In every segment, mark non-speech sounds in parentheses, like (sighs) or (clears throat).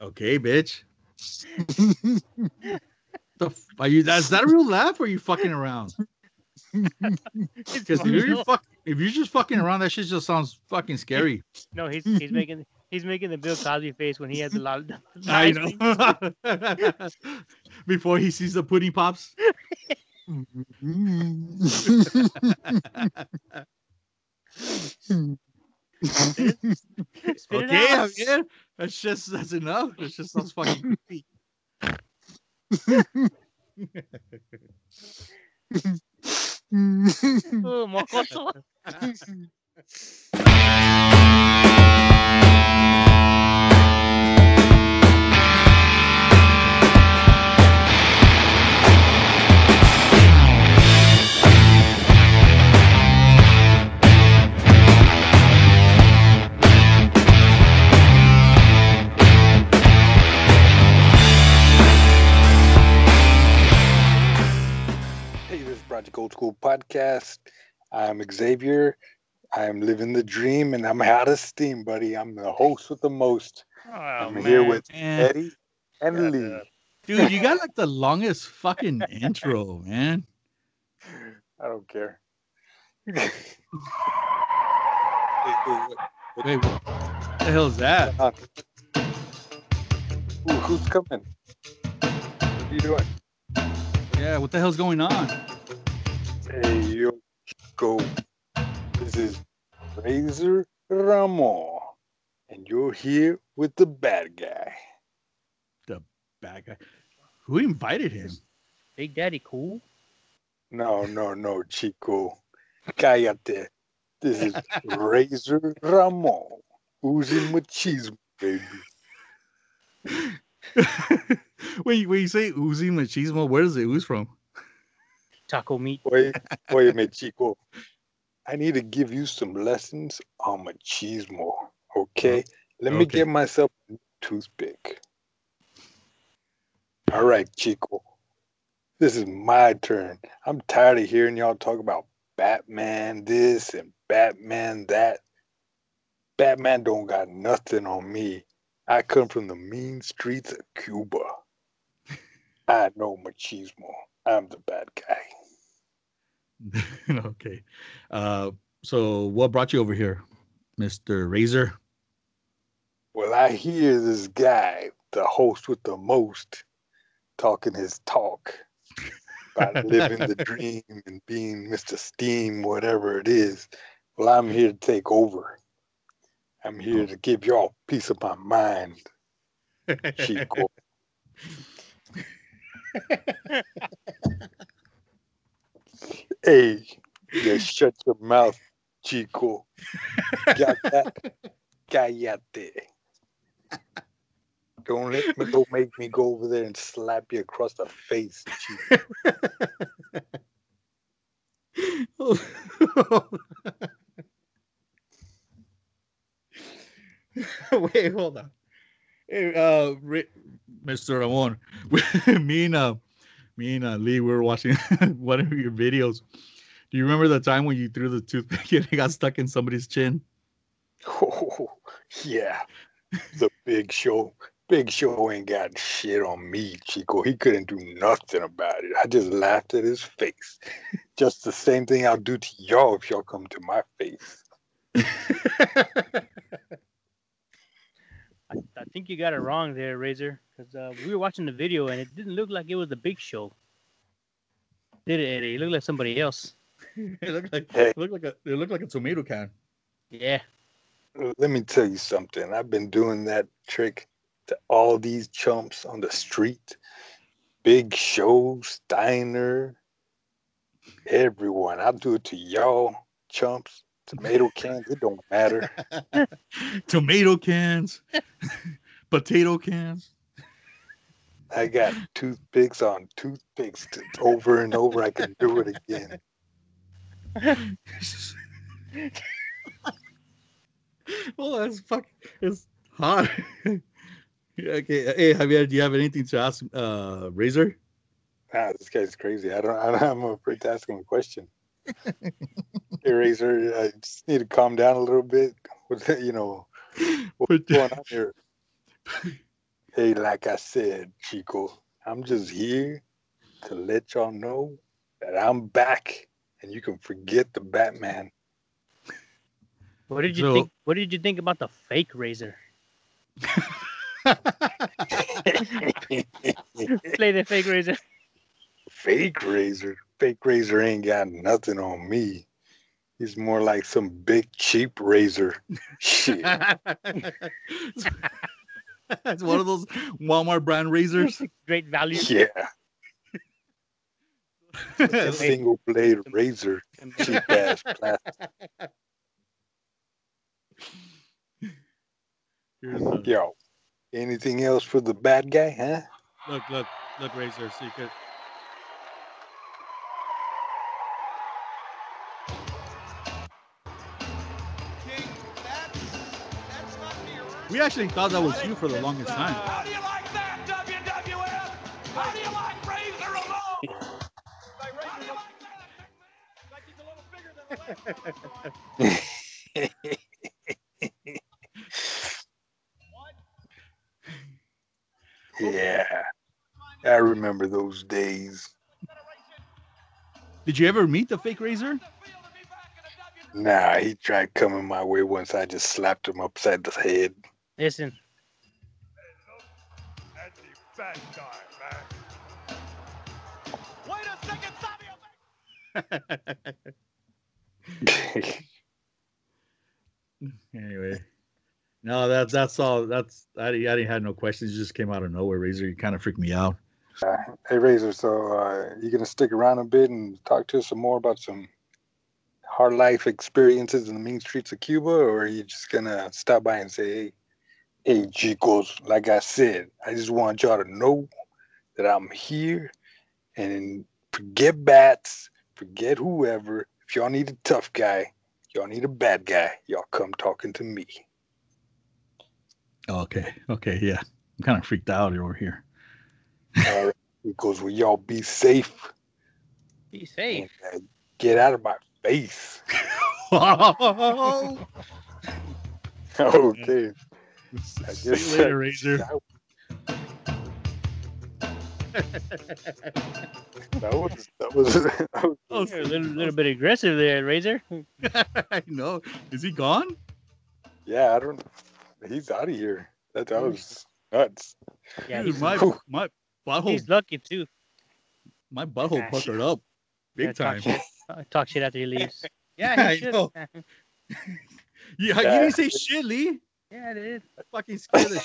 okay, bitch. the f- are you? Is that a real laugh? Or are you fucking around? (laughs) Because if you're fuck, if you're just fucking around, that shit just sounds fucking scary. No, he's he's making he's making the Bill Cosby face when he has a lot. Of, I know. (laughs) Before he sees the pudding pops. (laughs) Spit it okay, out. Javier. That's just that's enough. That's just sounds fucking creepy. (laughs) Oh, (laughs) Project Old School Podcast. I'm Xavier. I'm living the dream and I'm out of steam, buddy. I'm the host with the most. Oh, I'm man. here with Man. Eddie and Shut Lee. Dude, you got like the longest fucking intro, man. I don't care. (laughs) Wait, what the hell is that? uh, who's coming? What are you doing? Yeah, what the hell's going on? Hey, yo, go. This is Razor Ramon, and you're here with the bad guy. The bad guy. Who invited him? Big Daddy cool. No, no, no, Chico. Cállate. This is Razor Ramon, oozing machismo, baby. (laughs) wait, when you say oozy machismo, where does it ooze from? Taco meat. Wait, wait a minute, Chico. I need to give you some lessons on machismo, okay? Mm-hmm. Let me Okay. get myself a toothpick. All right, Chico. This is my turn. I'm tired of hearing y'all talk about Batman this and Batman that. Batman don't got nothing on me. I come from the mean streets of Cuba. (laughs) I know machismo. I'm the bad guy. (laughs) okay. Uh, so what brought you over here, Mister Razor? Well, I hear this guy, the host with the most, talking his talk about living the (laughs) dream and being Mr. Steam, whatever it is. Well, I'm here to take over. I'm here to give y'all peace of my mind, Chico. (laughs) hey, you shut your mouth, Chico. Cállate. Don't let me don't make me go over there and slap you across the face, Chico. (laughs) Wait, hold on. Hey, uh, Mr. Ramon, me and uh, me and uh, Lee, we were watching (laughs) one of your videos. Do you remember the time when you threw the toothpick (laughs) and it got stuck in somebody's chin? Oh, yeah. The big show. Big show ain't got shit on me, Chico. He couldn't do nothing about it. I just laughed at his face. Just the same thing I'll do to y'all if y'all come to my face. (laughs) I, I think you got it wrong there, Razor, because uh, we were watching the video and it didn't look like it was the Big Show. Did it, Eddie? It looked like somebody else. (laughs) it looked like Hey. it looked like a it looked like a tomato can. Yeah. Let me tell you something. I've been doing that trick to all these chumps on the street. Big Show, Steiner, everyone. I'll do it to y'all, chumps, tomato cans. It don't matter. (laughs) tomato cans, (laughs) potato cans. I got toothpicks on toothpicks to, over and over. I can do it again. (laughs) well, that's fuck. It's hot. okay. Hey, Javier, do you have anything to ask uh Razor? Ah, this guy's crazy. I don't. I don't I'm afraid to ask him a question. Hey, Razor, I just need to calm down a little bit. With you know, What's going on here? Hey, like I said, Chico, I'm just here to let y'all know that I'm back and you can forget the Batman. What did you So- think? What did you think about the fake razor? (laughs) (laughs) Play the fake razor. Fake Razor. Fake Razor ain't got nothing on me. He's more like some big cheap razor. (laughs) Shit. it's one of those Walmart brand razors. Great value. Yeah. A (laughs) single blade razor. Cheap ass plastic. Yo. Anything else for the bad guy, huh? Look, look, look, razor. So We actually thought that was you for the longest time. How do you like that, WWF? How do you like Razor Ramon? How do you like that, McMahon? Like he's a little bigger than the (laughs) Yeah. I remember those days. Did you ever meet the fake razor? Nah, he tried coming my way once. I just slapped him upside the head. Listen, That's the bad guy, man. Wait a second, Savio. anyway, no, that that's all. That's I, I didn't have no questions. It just came out of nowhere. Razor, you kind of freaked me out. hey, Razor, so uh, you going to stick around a bit and talk to us some more about some hard life experiences in the mean streets of Cuba, or are you just going to stop by and say, hey, hey, chicos, like I said, I just want y'all to know that I'm here and forget bats, forget whoever. If y'all need a tough guy, y'all need a bad guy, y'all come talking to me. Okay, okay, yeah, I'm kind of freaked out over here. All right, chicos, will y'all be safe be safe. and uh, get out of my face? oh, (laughs) (laughs) Okay. I See you later, Razor. That was (laughs) that was, (laughs) that was Oh, You're a little, little bit aggressive there, Razor. (laughs) I know. Is he gone? yeah. I don't. He's out of here. That that was nuts. Yeah, Dude, my Whew. my butthole he's lucky too. my butthole puckered up big Yeah, talk time. shit. Talk shit after he leaves. Yeah, I he should. know. Yeah, you didn't say shit, Lee. Yeah, I did. I fucking scared the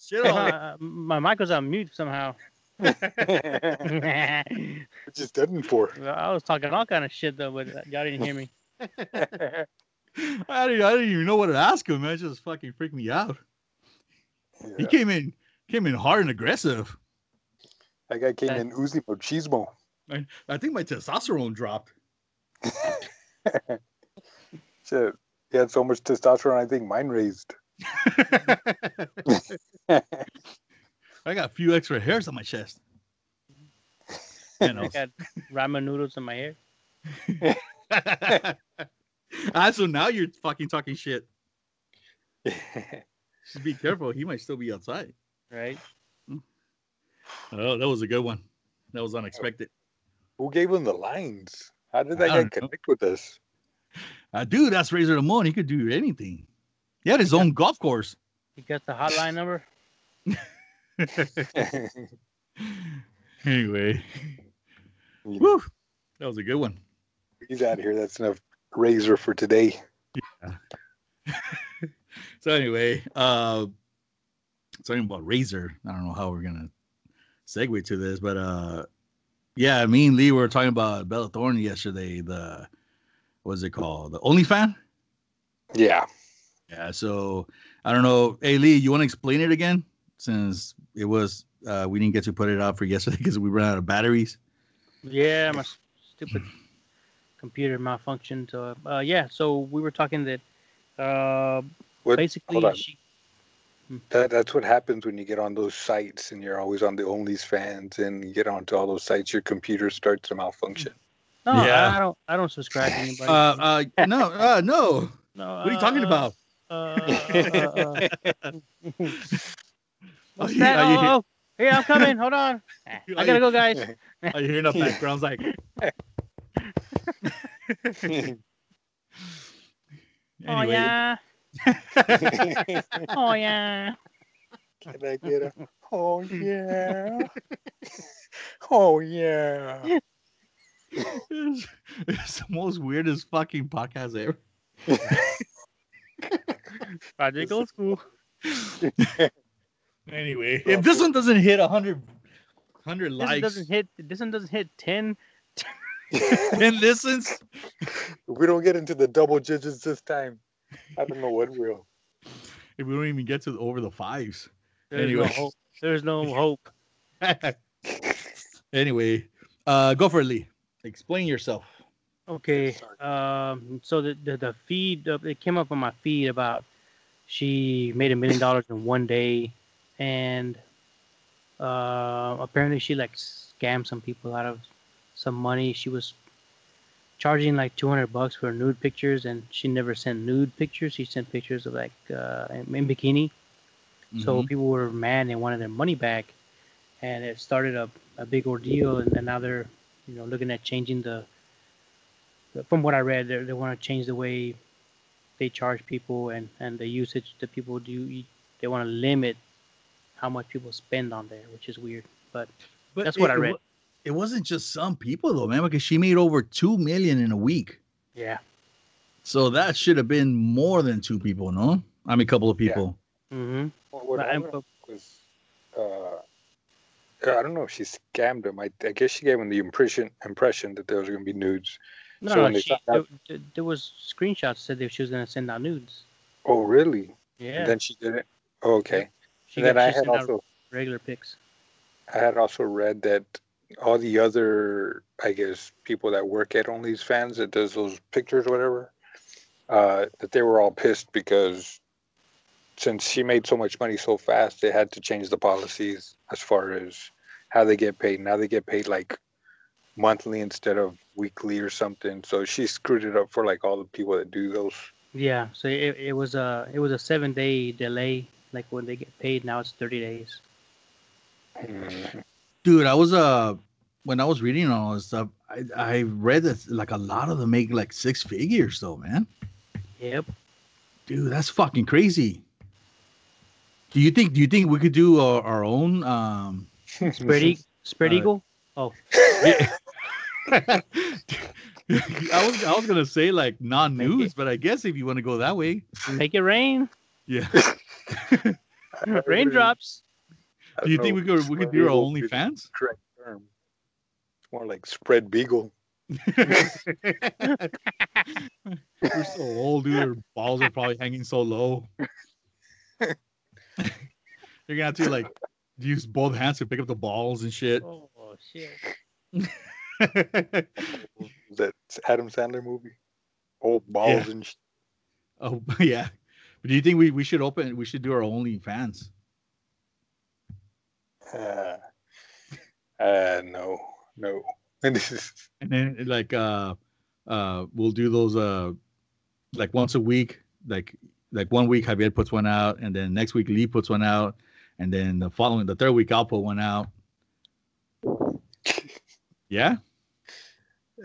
shit out. Uh, (laughs) my mic was on mute somehow. (laughs) what I you studying for? was talking all kind of shit though, but y'all didn't hear me. (laughs) I didn't, I didn't even know what to ask him. That just fucking freaked me out. He came in came in hard and aggressive. That guy came That- in Uzi Machismo. I, I think my testosterone dropped. Shit. He had so much testosterone, I think mine raised. (laughs) I got a few extra hairs on my chest. You know. I got ramen noodles in my hair. (laughs) ah, so now you're fucking talking shit. (laughs) Just be careful. He might still be outside. Right? Oh, that was a good one. That was unexpected. Who gave him the lines? How did that I guy don't know. connect with us? Uh, dude, that's Razor Ramon. He could do anything. He had his own golf course. He got the hotline number? (laughs) anyway, woo, that was a good one. He's out of here. That's enough razor for today. Yeah. (laughs) So anyway, uh, talking about Razor. I don't know how we're gonna segue to this, but uh, yeah, me and Lee were talking about Bella Thorne yesterday. The what's it called? The OnlyFan. Yeah. Yeah. So I don't know. Hey Lee, you want to explain it again? Since it was uh, we didn't get to put it out for yesterday (laughs) because we ran out of batteries. Yeah, my stupid (clears throat) computer malfunctioned. So, uh, yeah, so we were talking that uh, What, basically hold on. she. That, that's what happens when you get on those sites and you're always on the Only's fans and you get onto all those sites, your computer starts to malfunction. No, Yeah. I, I don't. I don't subscribe to anybody. Uh, uh, no, uh, no. no, What are you talking uh, about? Uh, uh, uh, (laughs) What's you- that? Oh, hear- oh, here I'm coming. Hold on. (laughs) I gotta go, guys. Are you hearing the backgrounds like? (laughs) Oh Anyway. yeah. Oh yeah. Can I get a? Oh yeah. Oh yeah. It's, it's the most weirdest fucking podcast ever. (laughs) Project Old School. (laughs) Anyway, if this one doesn't hit 100, 100 This one likes, doesn't hit. This one doesn't hit ten. (laughs) 10 listens, If we don't get into the double digits this time, I don't know what will. if we don't even get to over the fives. There's Anyway. no hope. There's no hope. anyway, uh, go for it, Lee. Explain yourself. Okay. Um. So the the, the feed uh, it came up on my feed about she made a million dollars in one day, and uh, apparently she like scammed some people out of some money. She was charging like 200 bucks for nude pictures, and she never sent nude pictures. She sent pictures of like uh, in, in bikini. So Mhm. people were mad and they wanted their money back, and it started a, a big ordeal. And then now they're, you know, looking at changing the. The- From what I read, they they want to change the way they charge people and and the usage that people do. They want to limit how much people spend on there, which is weird. But But That's what it- I read. It wasn't just some people though, man, because she made over two million in a week. yeah, So that should have been more than two people, no? I mean, a couple of people. Yeah. people. mm-hmm. Well, what But I I'm- was, uh, I don't know if she scammed him. I, I guess she gave him the impression impression that there was going to be nudes. No, So no, she, out- there, there- was screenshots said that she was gonna send out nudes. Oh, really? Yeah, And then she did it. Oh, okay. she and then I had also regular pics. I had also read that all the other, I guess, people that work at OnlyFans that does those pictures, or whatever, uh, that they were all pissed because since she made so much money so fast, they had to change the policies as far as how they get paid. Now they get paid like monthly instead of weekly or something. So she screwed it up for like all the people that do those. Yeah, so it, it was a it was a seven day delay. Like when they get paid, now it's thirty days. Mhm. Dude, I was uh when I was reading all this stuff, I, I read that like a lot of them make like six figures though, man. Yep. Dude, that's fucking crazy. Do you think do you think we could do our, our own um Spread, (laughs) e- spread Uh, eagle. Oh, (laughs) I was I was gonna say like non news, but I guess if you want to go that way, make it rain. yeah. (laughs) (laughs) Raindrops. Do you don't think we could we could spread do our eagle OnlyFans? Correct term. It's more like spread beagle. (laughs) We're so old, dude. Our balls are probably hanging so low. You're gonna have to like use both hands to pick up the balls and shit. Oh shit. (laughs) that Adam Sandler movie. Old balls and sh- oh (laughs) yeah. But do you think we, we should open we should do our OnlyFans? uh, uh no, no. And this (laughs) is And then like uh uh we'll do those uh like once a week, like like one week Javier puts one out, and then next week Lee puts one out, and then the following the third week I'll put one out. Yeah?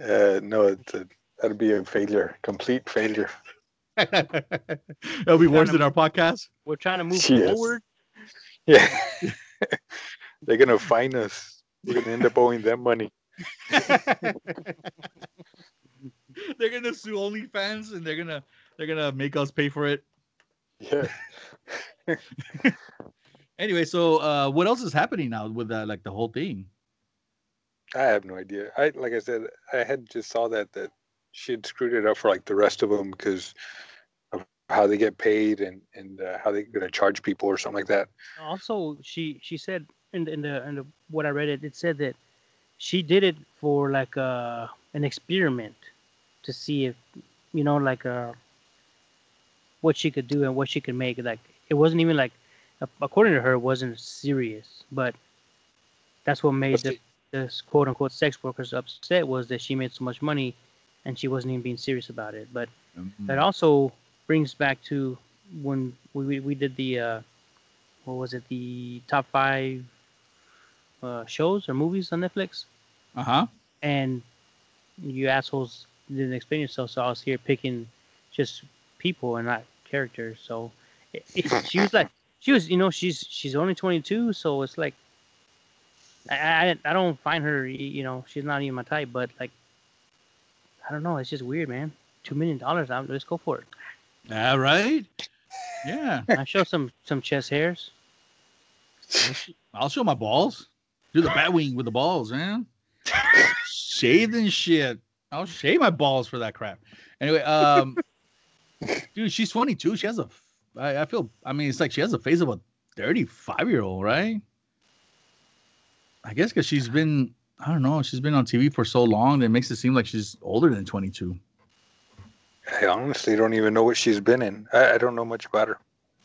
Uh no, it's a that'd be a failure, complete failure. (laughs) It'll be worse than our podcast. We're trying to move Yes. forward. (laughs) Yeah. (laughs) They're gonna fine us. We're gonna end up owing them money. they're gonna sue OnlyFans and they're gonna they're gonna make us pay for it. Yeah. Anyway, so uh what else is happening now with uh, like the whole thing? I have no idea. I like I said, I had just saw that that she had screwed it up for like the rest of them because of how they get paid and and uh, how they're gonna charge people or something like that. Also, she she said in the, in the in the what I read it, it said that she did it for like uh an experiment to see if you know like uh what she could do and what she could make. Like it wasn't even like according to her, it wasn't serious, but that's what made But the this quote unquote sex workers upset was that she made so much money and she wasn't even being serious about it. But Mm-hmm. that also brings back to when we we, we did the uh, what was it the top five uh, shows or movies on Netflix, Uh huh. and you assholes didn't explain yourself, so I was here picking just people and not characters. So it, it, she was like, she was, you know, she's she's only 22, so it's like, I I, I don't find her, you know, she's not even my type, but like, I don't know, it's just weird, man. Two million dollars, let's go for it. All right. Yeah. (laughs) I show some some chest hairs. I'll show my balls. Do the bat wing with the balls, man. Shaved and shit. I'll shave my balls for that crap. Anyway, um, (laughs) dude, she's 22. She has a. I, I feel. I mean, it's like she has the face of a 35 year old, right? I guess because she's been. I don't know. She's been on TV for so long that it makes it seem like she's older than 22. I honestly don't even know what she's been in. I, I don't know much about her.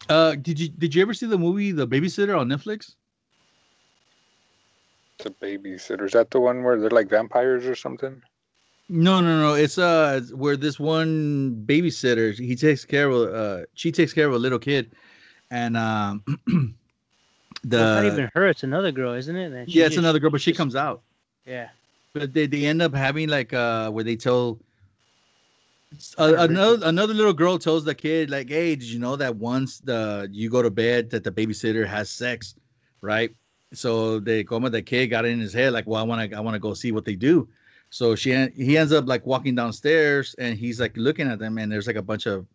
Uh, did you did you ever see the movie The Babysitter on Netflix? The babysitter. Is that the one where they're like vampires or something? No, no, no. It's uh where this one babysitter he takes care of uh she takes care of a little kid, and um (clears throat) the Well, it's not even her; it's another girl, isn't it? Yeah it's just- another girl, but she just- comes out. Yeah. But they, they end up having like uh where they tell uh, another another little girl tells the kid like, hey, did you know that once the you go to bed that the babysitter has sex, right? So they come the kid got it in his head like, well, I want to I want to go see what they do. So she he ends up like walking downstairs and he's like looking at them and there's like a bunch of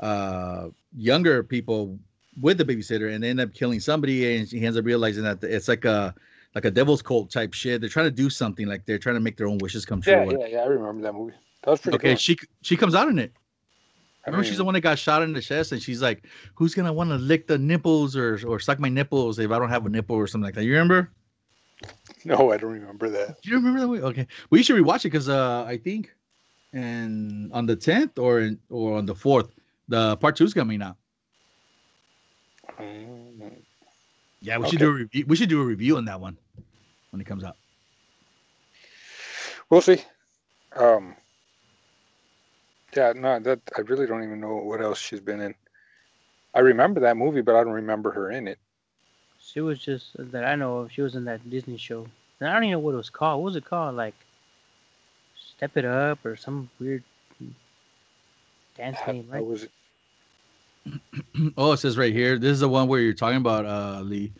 uh younger people with the babysitter and they end up killing somebody and he ends up realizing that it's like a like a devil's cult type shit. They're trying to do something like they're trying to make their own wishes come true. Yeah, yeah, yeah. I remember that movie. That was pretty Okay, cool. she she comes out in it. I Remember, she's the one that got shot in the chest, and she's like, "Who's gonna want to lick the nipples or or suck my nipples if I don't have a nipple or something like that?" You remember? No, I don't remember that. Do you remember that? Way? Okay, we should rewatch it because uh, I think, and on the tenth or in, or on the fourth, the part two is coming out. Mm, Yeah, we should do a review. We should do a review on that one when it comes out. We'll see. Um. Yeah, no, that I really don't even know what else she's been in. I remember that movie, but I don't remember her in it. She was just that I know of. She was in that Disney show. And I don't even know what it was called. What was it called? Like Step It Up or some weird dance name, How right? was it? (clears throat) Oh, it says right here. This is the one where you're talking about, uh, Lee.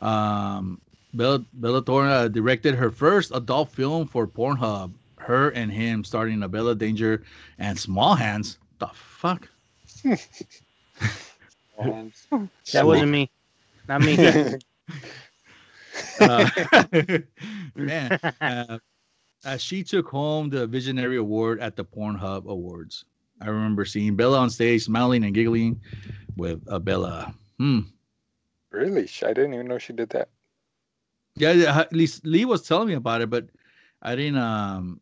Um, Bella Bella Thorne uh, directed her first adult film for Pornhub. Her and him starring in Bella Danger and Small Hands. The fuck? And- (laughs) That wasn't me. Not me. (laughs) Uh, (laughs) man, uh, uh, she took home the Visionary Award at the Pornhub Awards. I remember seeing Bella on stage, smiling and giggling with uh, Bella. Hmm. really? I didn't even know she did that. Yeah, yeah, at least Lee was telling me about it, but I didn't um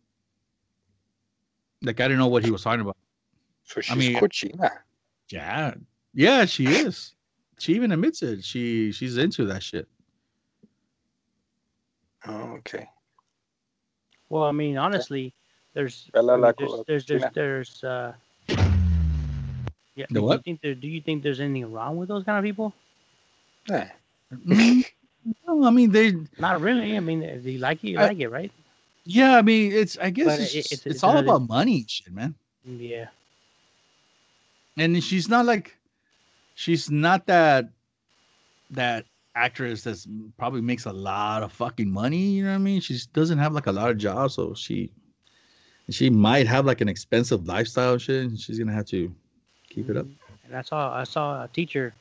like I didn't know what he was talking about. So she's mean- cochina. Yeah, yeah, she is. She even admits it. She she's into that shit. Oh, okay. well, I mean, honestly, there's Bella I mean, there's, there's there's there's uh yeah. The do what? you think there? Do you think there's anything wrong with those kind of people? Yeah. Mm, (laughs) no, I mean they. Not really. I mean, if you like it, you I- like it, right? Yeah, I mean it's. I guess But it's, it's- it's, it's all another- about money, shit, man. Yeah. And she's not like, she's not that, that actress that's probably makes a lot of fucking money. You know what I mean? She doesn't have like a lot of jobs, so she, she might have like an expensive lifestyle shit. And she's gonna have to keep it up. And I saw I saw a teacher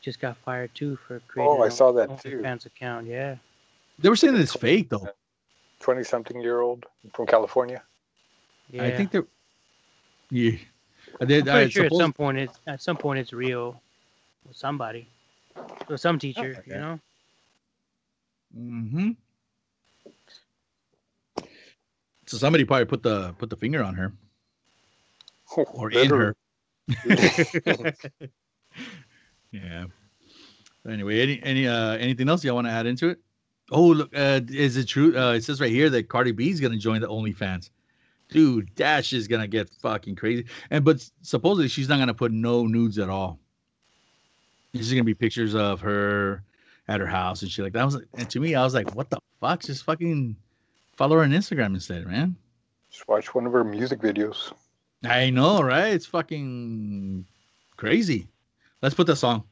just got fired too for creating. Oh, I an saw that too. OnlyFans account. Yeah. They were saying that it's fake though. Twenty-something-year-old from California. Yeah. I think they're. Yeah. I did. I'm pretty I sure at some point it's at some point it's real with somebody. With some teacher, okay. you know. Mm-hmm. So somebody probably put the put the finger on her or in her. (laughs) yeah. Anyway, any any uh anything else y'all want to add into it? Oh, look, uh, is it true? Uh, it says right here that Cardi B is gonna join the OnlyFans. dude, that shit's gonna get fucking crazy. And but supposedly she's not gonna put no nudes at all. It's just gonna be pictures of her at her house and shit like that. I was like, and to me, I was like, what the fuck? Just fucking follow her on Instagram instead, man. Just watch one of her music videos. I know, right? It's fucking crazy. Let's put the song.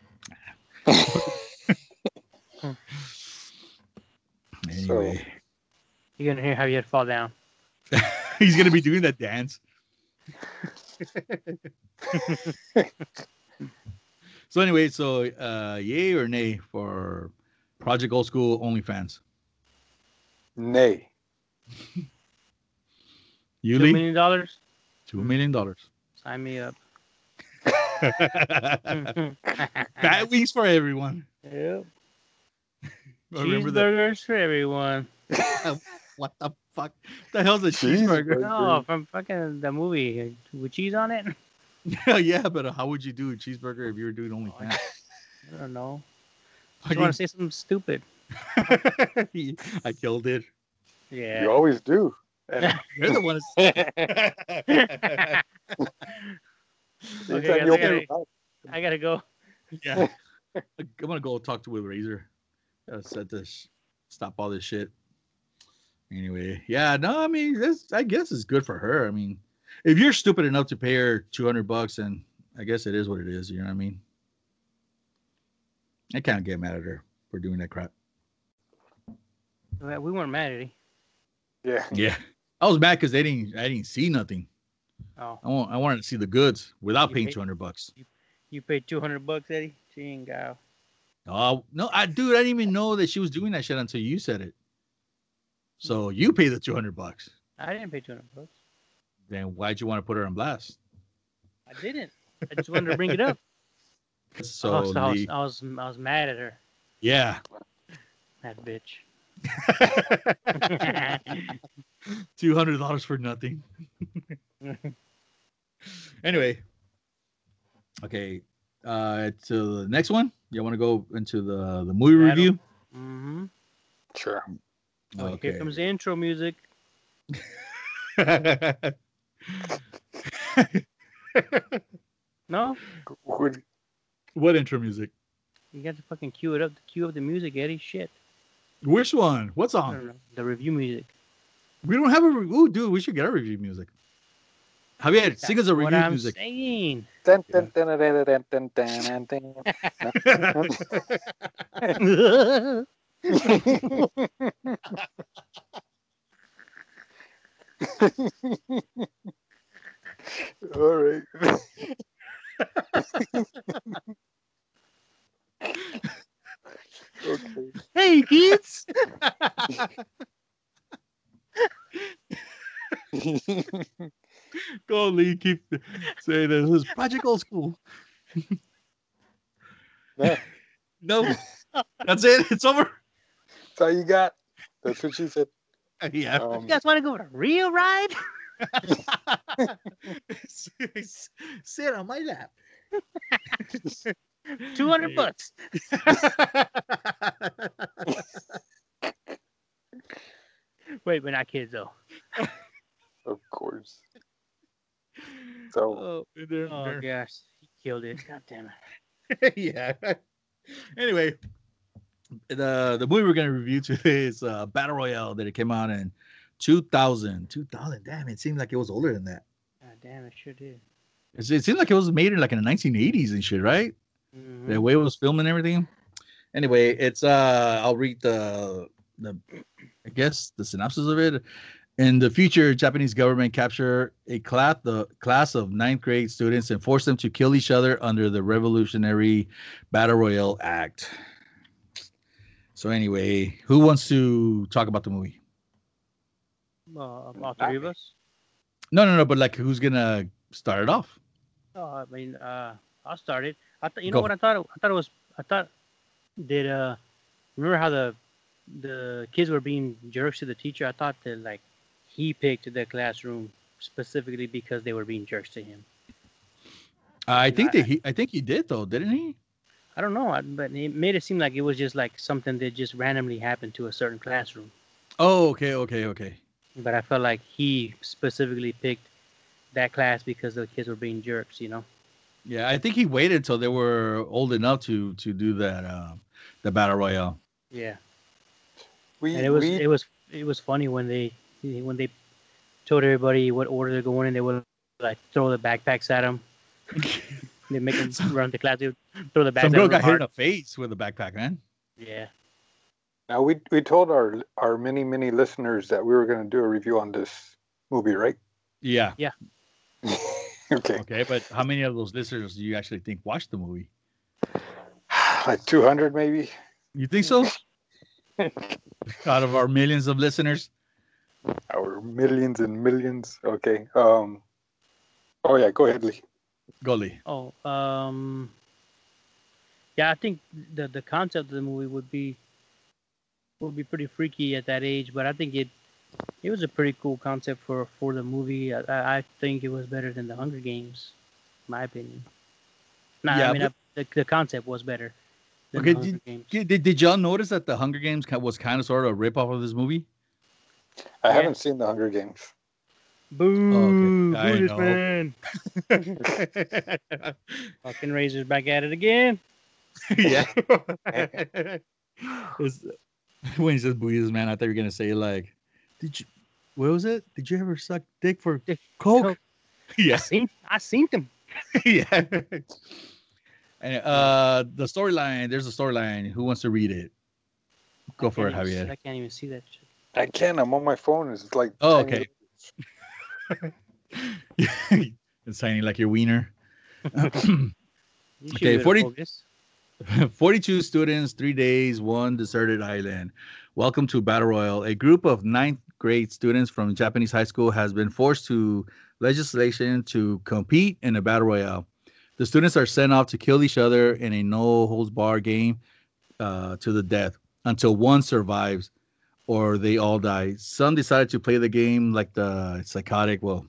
(laughs) Anyway, You're gonna hear how you fall down. (laughs) he's gonna be doing that dance. (laughs) so anyway, so uh yay or nay for Project Old School OnlyFans? Nay. (laughs) You Two Lee? million dollars. Two million dollars. Sign me up. (laughs) Bat (laughs) wings for everyone. Yep. Remember that? Cheeseburgers for everyone. What the fuck? The hell's a cheeseburger? Cheeseburger. No, from fucking the movie with cheese on it. yeah, but uh, how would you do a cheeseburger if you were doing OnlyFans? I don't know. I just want to say something stupid. I killed it. Yeah. You always do. And (laughs) You're the one. (laughs) okay, guys, I gotta, I gotta go. yeah. I'm gonna go talk to Will razor. Uh, set this, stop all this shit. Anyway, yeah, no, I mean, this I guess it's good for her. I mean, if you're stupid enough to pay her two hundred bucks, and I guess it is what it is. You know what I mean? I can't get mad at her for doing that crap. Well, We weren't mad at it. Yeah. (laughs) Yeah, I was mad because they didn't. I didn't see nothing. Oh, I want. I wanted to see the goods without You paying paid- two hundred bucks. you paid two hundred bucks, Eddie. Chingo. Oh no, I dude, I didn't even know that she was doing that shit until you said it. So mm-hmm. you pay the two hundred bucks. I didn't pay two hundred bucks. Then why'd you want to put her on blast? I didn't. I just wanted to bring it up. So (laughs) I, was, I, was, I was I was mad at her. yeah, That bitch. Two hundred dollars for nothing. Anyway, okay, uh, to the next one. You want to go into the the movie Battle. review? mm-hmm. Sure. Here comes the intro music. No, (laughs) what intro music? you got to fucking cue it up. Cue up the music, Eddie. Shit. Which one? What song? The review music. We don't have a review. dude, we should get a review music. Javier, That's sing us a review I'm music. Saying. Dun, All right. (laughs) okay. hey kids. (laughs) Go, on, Lee. Keep saying this is Project Old School. Yeah, No, that's it. It's over. That's all you got. That's what she said. Yeah. Um, You guys want to go on a real ride? (laughs) (laughs) Sit on my lap. Two hundred bucks. (laughs) Wait, we're not kids though. of course. (laughs) So Oh, they're- Oh they're- gosh, he killed it. God damn it. (laughs) yeah. Anyway, the the movie we're gonna review today is uh, Battle Royale that it came out in 2000. 2000. Damn, it seems like it was older than that. God damn, it sure did. It's, it seems like it was made in like in the 1980s and shit, right? Mhm. The way it was filmed and everything. Anyway, it's uh, I'll read the the I guess the synopsis of it. In the future, Japanese government capture a class the class of ninth grade students and force them to kill each other under the Revolutionary Battle Royale Act. So anyway, who wants to talk about the movie? Uh, all three of us. No, no, no. But like, who's gonna start it off? Oh, I mean, uh, I started. I thought you Go. know what I thought. I thought it was. I thought did uh, remember how the the kids were being jerks to the teacher? I thought that like he picked the classroom specifically because they were being jerks to him. I think I- that he, I think he did though, didn't he? I don't know, but it made it seem like it was just like something that just randomly happened to a certain classroom. Oh, okay, okay, okay. But I felt like he specifically picked that class because the kids were being jerks, you know. Yeah, I think he waited until they were old enough to to do that uh, the battle royale. Yeah. We, and it was we, it was it was funny when they when they told everybody what order they're going in. They would like throw the backpacks at them. (laughs) they make them run the class. They would throw the backpacks. Some at girl 'em got hit in the face with a backpack, man. Yeah. now we we told our our many many listeners that we were going to do a review on this movie, right? Yeah. Yeah. (laughs) (laughs) okay, Okay, but how many of those listeners do you actually think watched the movie? (sighs) like two hundred maybe. You think so? (laughs) Out of our millions of listeners. Our millions and millions. Okay. Um. Oh yeah, go ahead, Lee. Golly. Oh, um, yeah, I think the the concept of the movie would be would be pretty freaky at that age, but I think it it was a pretty cool concept for for the movie. I, I I think it was better than the Hunger Games, in my opinion. Nah, Yeah, I mean but- I, the the concept was better. Than Okay, the Hunger Games. Did, did, did y'all notice that the Hunger Games was kind of sort of a rip off of this movie? I Yeah. haven't seen the Hunger Games. Boo! Oh, I Boo this man! (laughs) Fucking Razor's back at it again. (laughs) yeah. (laughs) It's- when he says Buddhist man, I thought you were gonna say like, did you? What was it? Did you ever suck dick for Dick- coke? Coke. (laughs) I Yeah, seen I seen them. (laughs) yeah. (laughs) And uh, the storyline. There's a storyline. Who wants to read it? Go for it, Can't even- Javier. I can't even see that shit. I can. I'm on my phone. It's like. Oh, okay. it's tiny like your wiener. You Okay, be able to 40 42 students, three days, one deserted island. Welcome to Battle Royale. A group of ninth grade students from Japanese high school has been forced to legislation to compete in a Battle Royale. The students are sent off to kill each other in a no holds bar game uh, to the death until one survives or they all die. Some decided to play the game like the psychotic. Well,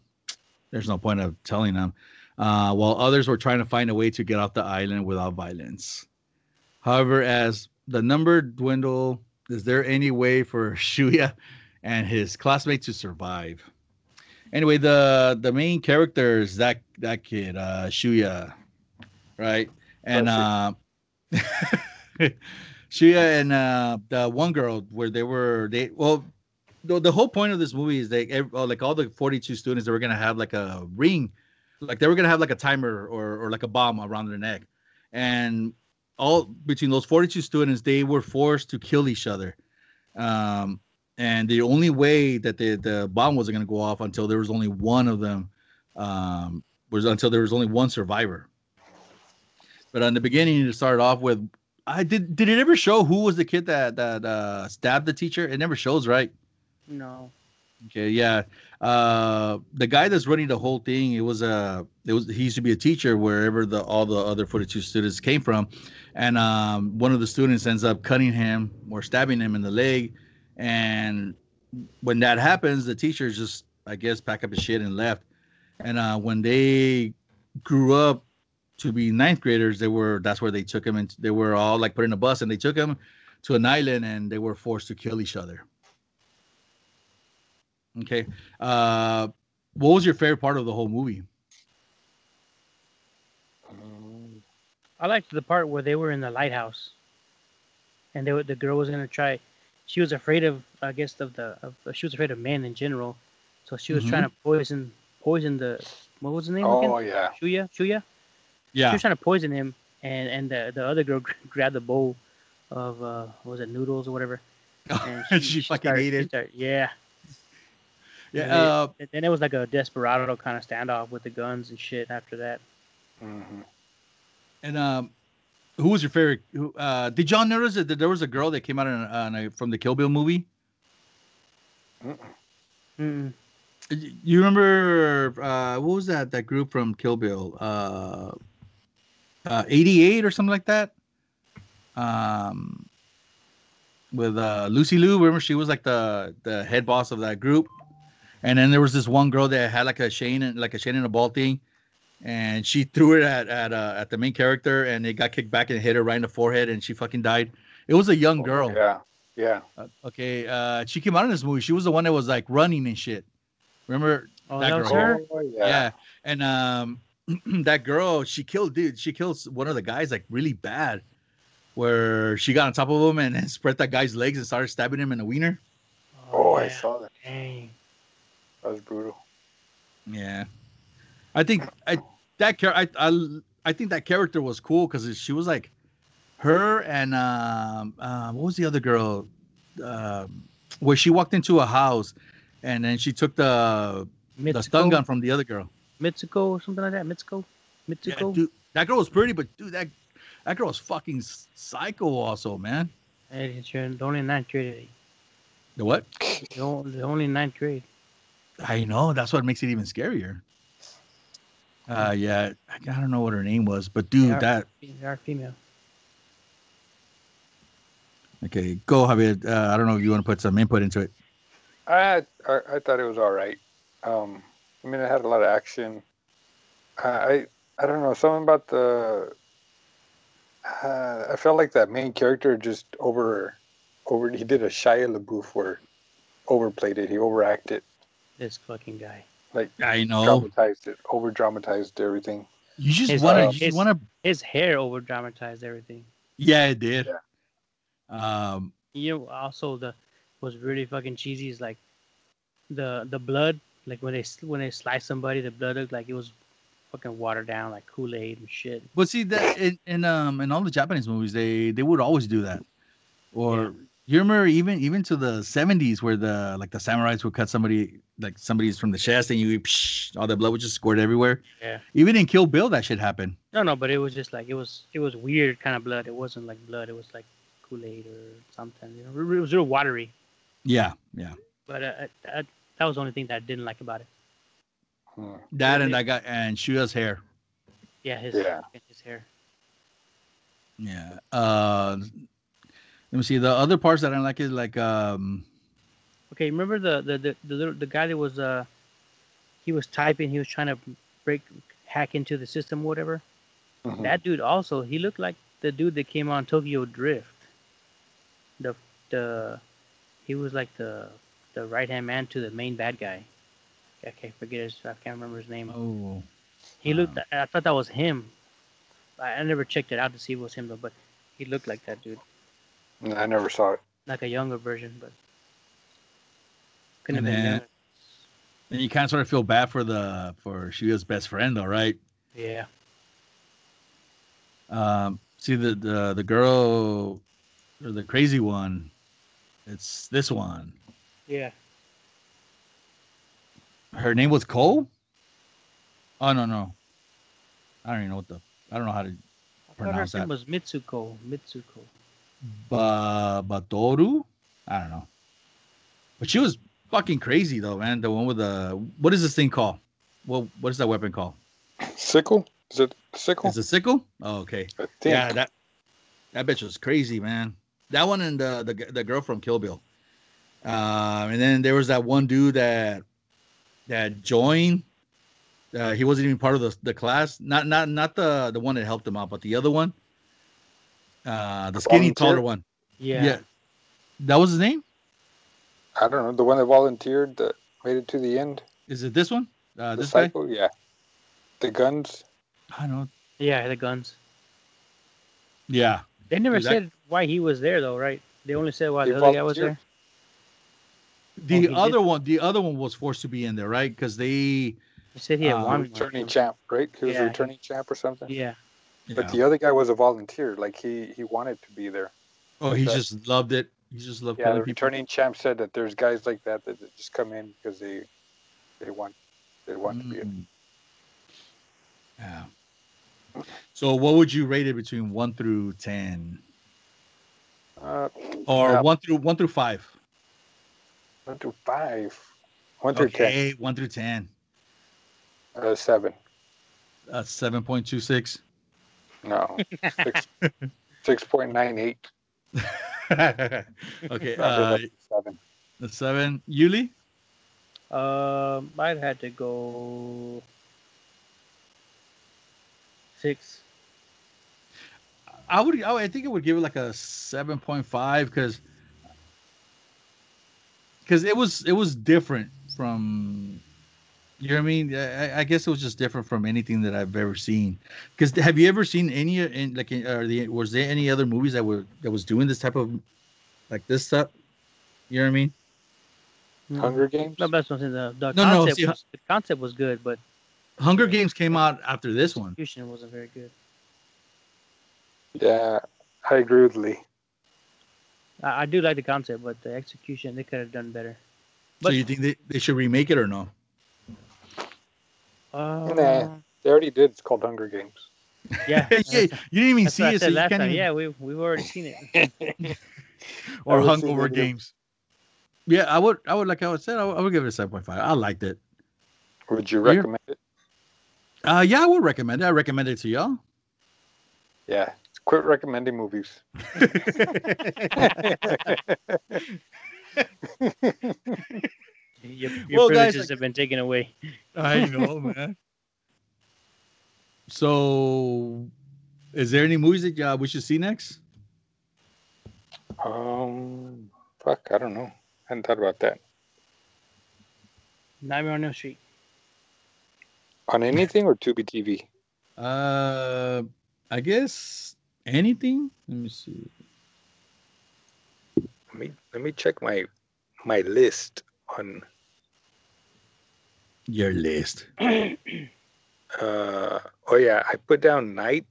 there's no point of telling them. Uh, while others were trying to find a way to get off the island without violence. However, as the number dwindle, is there any way for (laughs) Shuya and his classmates to survive? Anyway, the the main character is that that kid, uh, Shuya, right? And uh, (laughs) Shuya and uh, the one girl where they were they well, the, the whole point of this movie is they uh, like all the forty two students they were gonna have like a ring, like they were gonna have like a timer or or like a bomb around their neck, and all between those 42 students they were forced to kill each other um and the only way that the the bomb wasn't going to go off until there was only one of them um was until there was only one survivor but in the beginning it started off with i did did it ever show who was the kid that that uh stabbed the teacher it never shows right No. Okay, yeah. Uh the guy that's running the whole thing, it was a it was he used to be a teacher wherever the all the other 42 students came from. And um one of the students ends up cutting him or stabbing him in the leg. And when that happens, the teacher just I guess pack up his shit and left. And uh when they grew up to be ninth graders, they were that's where they took him and they were all like put in a bus and they took him to an island and they were forced to kill each other. Okay. Uh, what was your favorite part of the whole movie? I liked the part where they were in the lighthouse, and they were, the girl was gonna try. She was afraid of, I guess, of the. Of, she was afraid of men in general, so she was trying to poison poison the. What was the name oh again? yeah. Shuya. Shuya. Yeah, she was trying to poison him, and and the, the other girl (laughs) grabbed the bowl of uh, what was it noodles or whatever, (laughs) and she, fucking started- ate it. started- yeah. Yeah. And Uh, it- and then it was like a desperado kind of standoff with the guns and shit after that. Mm-hmm. and um, who was your favorite? Who, uh, did y'all notice that there was a girl that came out in, a- on a, from the Kill Bill movie? Mm-mm. You remember uh, what was that? That group from Kill Bill, uh, uh, 88 or something like that. Um, with uh, Lucy Liu. Remember, she was like the the head boss of that group. And then there was this one girl that had like a Shane and like a Shane and a ball thing, and she threw it at at uh, at the main character, and it got kicked back and hit her right in the forehead, and she fucking died. It was a young Oh, girl. Yeah. Yeah. Uh, okay, uh, she came out in this movie. She was the one that was like running and shit. Remember? Oh, That that girl. her. Oh, Yeah. yeah. And um, (clears throat) that girl, she killed, dude. She kills one of the guys like really bad, where she got on top of him and then spread that guy's legs and started stabbing him in the wiener. Oh, I saw that. Dang. That was brutal. Yeah, I think I that char- I, I I think that character was cool because she was like her and um uh, what was the other girl um where she walked into a house and then she took the the stun Mitsuko, gun from the other girl. Mitsuko or something like that. Mitsuko. Yeah, dude, that girl was pretty, but dude, that that girl was fucking psycho also, man. Hey, it's your, the only ninth grade. The what? The only ninth grade. I know that's what makes it even scarier. Uh, yeah, I, I don't know what her name was, but dude, Yeah. that They are female. okay, go Javier. Uh, I don't know if you want to put some input into it. I, I I thought it was all right. Um, I mean, it had a lot of action. I I, I don't know something about the. Uh, I felt like that main character just over, over. He did a Shia LaBeouf where overplayed it. He overacted, This fucking guy. Like I know dramatized it, over dramatized everything. you just want to, uh, you his- want to. His hair over dramatized everything. Yeah, it did. Yeah. Um, You know, also the was really fucking cheesy is like the the blood, like when they when they slice somebody, the blood looked like it was fucking watered down, like Kool Aid and shit. but see that in, in um in all the Japanese movies, they they would always do that. Or Yeah. You remember even even to the seventies where the like the samurais would cut somebody like somebody's from the chest and you psh, all the blood would just squirt everywhere. Yeah. Even in Kill Bill, that shit happened. No, no, but it was just like it was it was weird kind of blood. It wasn't like blood. It was like Kool Aid or something. You know, it was real watery. Yeah, yeah. But uh, uh, uh, that was the only thing that I didn't like about it. Hmm. That and Yeah. that guy and Shuya's hair. Yeah, his Yeah. his hair. Yeah. Uh let me see. The other parts that I like is like um Okay, remember the the the the, little, the guy that was uh he was typing. He was trying to break hack into the system, whatever. Mhm. That dude also he looked like the dude that came on Tokyo Drift. The the he was like the the right hand man to the main bad guy. I can't forget his. I can't remember his name. oh He looked. wow. I thought that was him. I, I never checked it out to see if it was him though, but he looked like that dude, I never saw it. like a younger version, but couldn't And have been then- younger. and you kind of sort of feel bad for the for Shuya's best friend though, right? Yeah. Um see the the the girl or the crazy one. It's this one. Yeah. Her name was Cole? Oh no no. I don't even know what the I don't know how to I thought her Pronounce name was Mitsuko. Mitsuko. Ba Batoru? I don't know. But she was fucking crazy though, man. The one with the what is this thing called? What what is that weapon called? Sickle? Is it sickle? Is it sickle? Oh, okay. Yeah, that that bitch was crazy, man. That one and the the, the girl from Kill Bill. Um, and then there was that one dude that that joined. Uh, he wasn't even part of the, the class. Not not not the the one that helped him out, but the other one. Uh, the skinny Volunteer? taller one. Yeah. Yeah. That was his name. I don't know. The one that volunteered that made it to the end. Is it this one? Uh, the this guy? cycle? Yeah. The guns. I don't know. Yeah, the guns. Yeah, They never Dude, that- said why he was there though, right? They only said why He the other guy was there. the Oh, he did? other one, the other one was forced to be in there, right? Because they, They said he had Uh, one. returning champ, right? He was Yeah, a he- returning champ or something. Yeah. But the other guy was a volunteer. Like he he wanted to be there. oh, he just loved it. He just loved Yeah, the people. returning champ said that there's guys like that that just come in because they they want they want to be in. Mm. Yeah. So, what would you rate it between one through ten, Uh, or Yeah. one through one through five? one through five, one through Okay, one through ten. ten, uh, seven. Uh, seven point two six. No, six (laughs) six point nine eight. (laughs) okay, uh, seven. the seven. Yuli. Um, I'd had to go six. I would. I, would- I think it would give it like a seven point five because because it was it was different from you know what I mean. I, I guess it was just different from anything that I've ever seen. Because have you ever seen any in like in- are the was there any other movies that were that was doing this type of like this stuff? You know what I mean? Mm. Hunger Games. No, that's what I'm saying. The, the No, no, concept see, was, the concept was good, but Hunger Games came out after this one. execution wasn't very good. Yeah, I agree with Lee. I, I do like the concept, but the execution they could have done better. so But- you think they, they should remake it or no? Uh, They already did. It's called Hunger Games. Yeah, (laughs) yeah, you didn't even that's see what it, so said you last can't time. even, Yeah, we we've already seen it. (laughs) (laughs) or I would say hungover negative. games. Yeah, I would. I would like I would say I would, I would give it a seven point five. I liked it. Would you Yeah. recommend it? Uh, yeah, I would recommend it. I recommend it to y'all. Yeah. Quit recommending movies. Your, your Well, guys, privileges like- have been taken away. I know, man. So, is there any movies that uh, we should see next? um, fuck, I don't know. I hadn't thought about that. Nightmare on Elm Street. On anything or Tubi TV? Uh, I guess anything. Let me see. Let me let me check my my list on Your list. (clears throat) uh oh yeah, I put down Night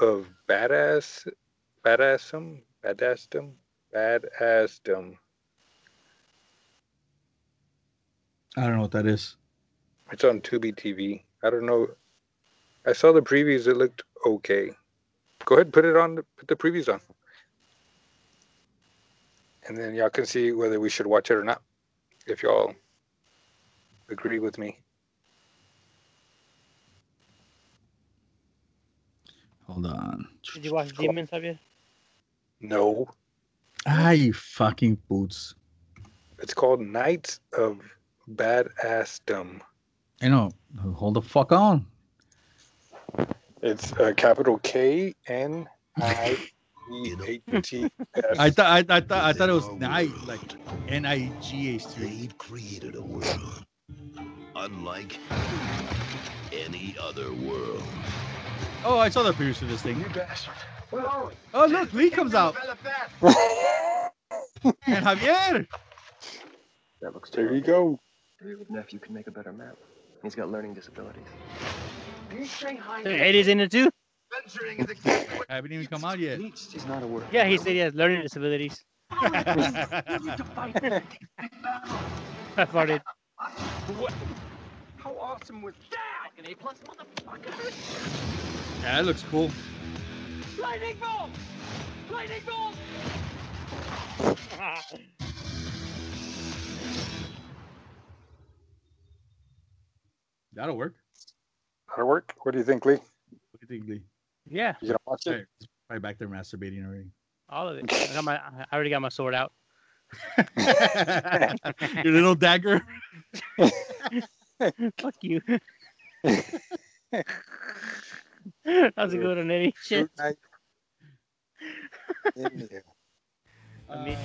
of Badass Badassdom Badassdom Badassdom. I don't know what that is. It's on Tubi TV. I don't know. I saw the previews. It looked okay. Go ahead, put it on. Put the previews on, and then y'all can see whether we should watch it or not. If y'all agree with me. Hold on. Did you watch Demons, Javier? No, Ah, you fucking boots. it's called Knights of Badassdom. I know. Hold the fuck on. It's uh, capital K N I E A T S. (laughs) I thought I, I thought I thought it was night like N I G H T. They've created a world unlike any other world. Oh, I saw the previews for this thing. You bastard. Where are we? Oh look, Lee comes out (laughs) and Javier. That looks terrible. there you terrible. go. Nephew can make a better map. He's got learning disabilities. Are you Shanghai? Eddie's in it too. Venturing is exactly what I haven't even come out yet. He's not a word. Yeah, he said he has learning disabilities. you need to fight. Big battle. I farted. How awesome was that? An A plus motherfucker. Yeah, it looks cool. Lightning bolt! Lightning bolt! That'll work. That'll work. What do you think, Lee? What do you think, Lee? yeah, You gonna watch it? Right, probably back there masturbating already. all of it. I, got my, I already got my sword out. (laughs) Your little dagger. (laughs) Fuck you. (laughs) How's it going on Eddie? Shit. Fruit night. In there. I mean,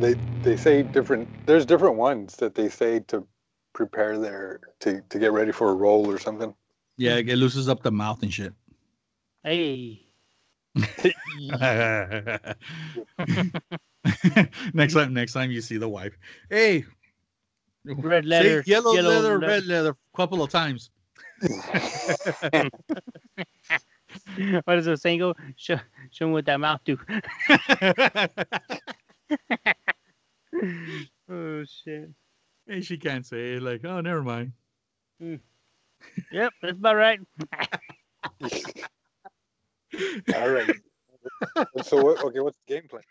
They they say different. There's different ones that they say to prepare their to to get ready for a role or something. Yeah, it loosens up the mouth and shit. hey. (laughs) next time, next time you see the wife, hey, Red say letter. yellow, leather, le- red leather, couple of times. (laughs) What does the saying go? Show, show him what that mouth do. (laughs) (laughs) oh shit. and she can't say it. Like, oh, never mind. Mm. Yep, that's about right. (laughs) All right. so what? Okay, what's the game plan?